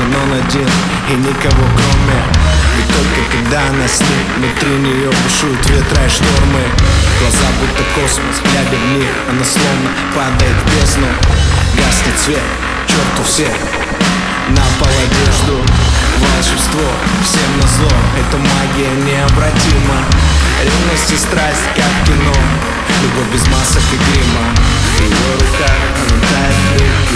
должен он один и никого кроме. Ведь только когда она с ним, внутри нее бушуют ветра и штормы. Глаза будто космос, глядя в них, она словно падает в бездну. Гаснет свет, черту все, на пол одежду Волшебство, всем на зло, эта магия необратима. Ревность и страсть, как кино, любовь без масок и грима. В его руках она тает